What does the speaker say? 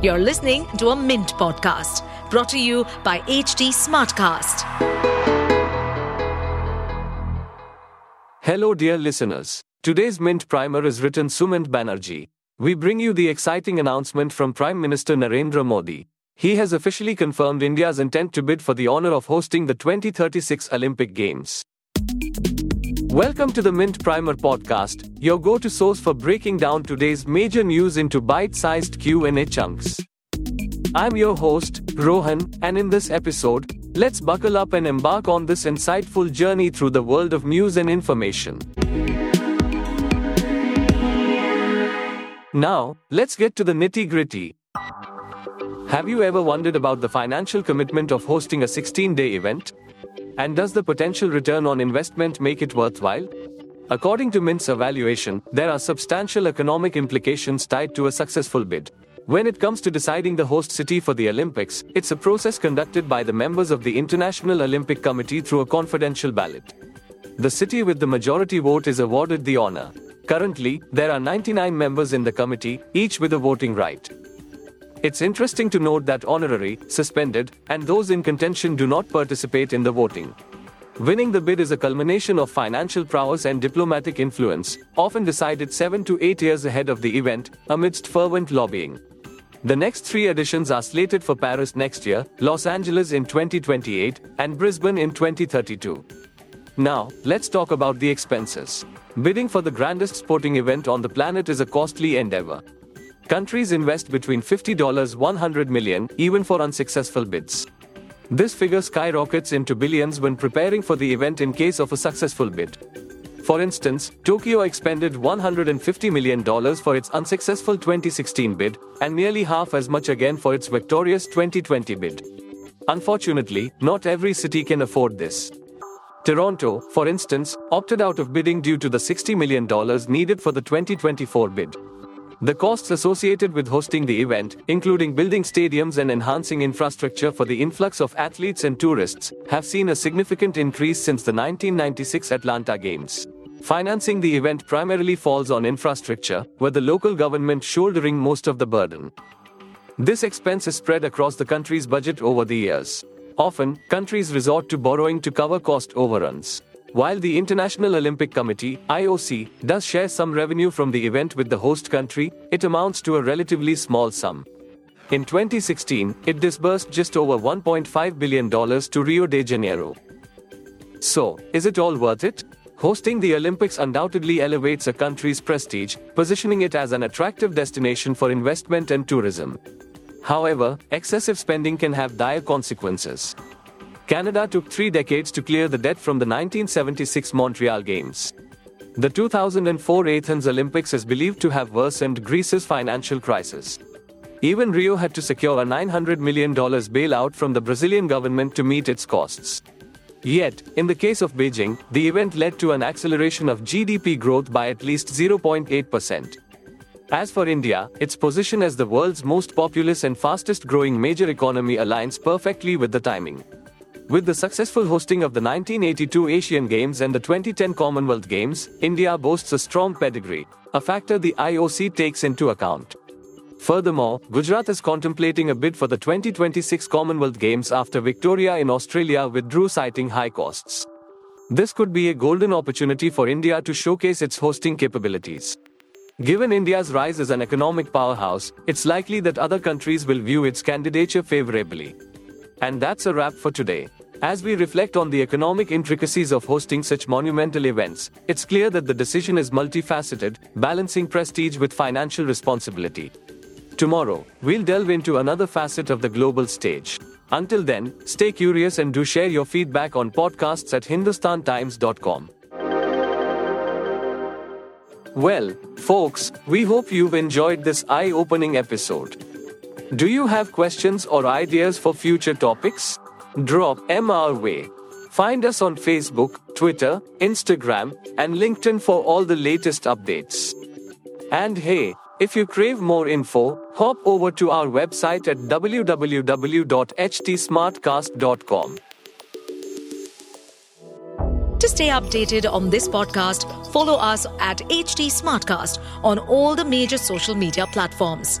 You're listening to a Mint podcast brought to you by HT Smartcast. Hello, dear listeners. Today's Mint Primer is written Sumant Banerjee. We bring you the exciting announcement from Prime Minister Narendra Modi. He has officially confirmed India's intent to bid for the honor of hosting the 2036 Olympic Games. Welcome to the Mint Primer podcast, your go-to source for breaking down today's major news into bite-sized Q&A chunks. I'm your host, Rohan, and in this episode, let's buckle up and embark on this insightful journey through the world of news and information. Now, let's get to the nitty-gritty. Have you ever wondered about the financial commitment of hosting a 16-day event? And does the potential return on investment make it worthwhile? According to Mint's evaluation, there are substantial economic implications tied to a successful bid. When it comes to deciding the host city for the Olympics, it's a process conducted by the members of the International Olympic Committee through a confidential ballot. The city with the majority vote is awarded the honor. Currently, there are 99 members in the committee, each with a voting right. It's interesting to note that honorary, suspended, and those in contention do not participate in the voting. Winning the bid is a culmination of financial prowess and diplomatic influence, often decided 7 to 8 years ahead of the event, amidst fervent lobbying. The next three editions are slated for Paris next year, Los Angeles in 2028, and Brisbane in 2032. Now, let's talk about the expenses. Bidding for the grandest sporting event on the planet is a costly endeavor. Countries invest between $50 100 million, even for unsuccessful bids. This figure skyrockets into billions when preparing for the event in case of a successful bid. For instance, Tokyo expended $150 million for its unsuccessful 2016 bid, and nearly half as much again for its victorious 2020 bid. Unfortunately, not every city can afford this. Toronto, for instance, opted out of bidding due to the $60 million needed for the 2024 bid. The costs associated with hosting the event, including building stadiums and enhancing infrastructure for the influx of athletes and tourists, have seen a significant increase since the 1996 Atlanta Games. Financing the event primarily falls on infrastructure, with the local government shouldering most of the burden. This expense is spread across the country's budget over the years. Often, countries resort to borrowing to cover cost overruns. While the International Olympic Committee, IOC, does share some revenue from the event with the host country, it amounts to a relatively small sum. In 2016, it disbursed just over $1.5 billion to Rio de Janeiro. So, is it all worth it? Hosting the Olympics undoubtedly elevates a country's prestige, positioning it as an attractive destination for investment and tourism. However, excessive spending can have dire consequences. Canada took three decades to clear the debt from the 1976 Montreal Games. The 2004 Athens Olympics is believed to have worsened Greece's financial crisis. Even Rio had to secure a $900 million bailout from the Brazilian government to meet its costs. Yet, in the case of Beijing, the event led to an acceleration of GDP growth by at least 0.8%. As for India, its position as the world's most populous and fastest growing major economy aligns perfectly with the timing. With the successful hosting of the 1982 Asian Games and the 2010 Commonwealth Games, India boasts a strong pedigree, a factor the IOC takes into account. Furthermore, Gujarat is contemplating a bid for the 2026 Commonwealth Games after Victoria in Australia withdrew citing high costs. This could be a golden opportunity for India to showcase its hosting capabilities. Given India's rise as an economic powerhouse, it's likely that other countries will view its candidature favorably. And that's a wrap for today. As we reflect on the economic intricacies of hosting such monumental events, it's clear that the decision is multifaceted, balancing prestige with financial responsibility. Tomorrow, we'll delve into another facet of the global stage. Until then, stay curious and do share your feedback on podcasts at hindustantimes.com. Well, folks, we hope you've enjoyed this eye opening episode. Do you have questions or ideas for future topics? Drop M our way. Find us on Facebook, Twitter, Instagram, and LinkedIn for all the latest updates. And hey, if you crave more info, hop over to our website at www.htsmartcast.com. To stay updated on this podcast, follow us at HT Smartcast on all the major social media platforms.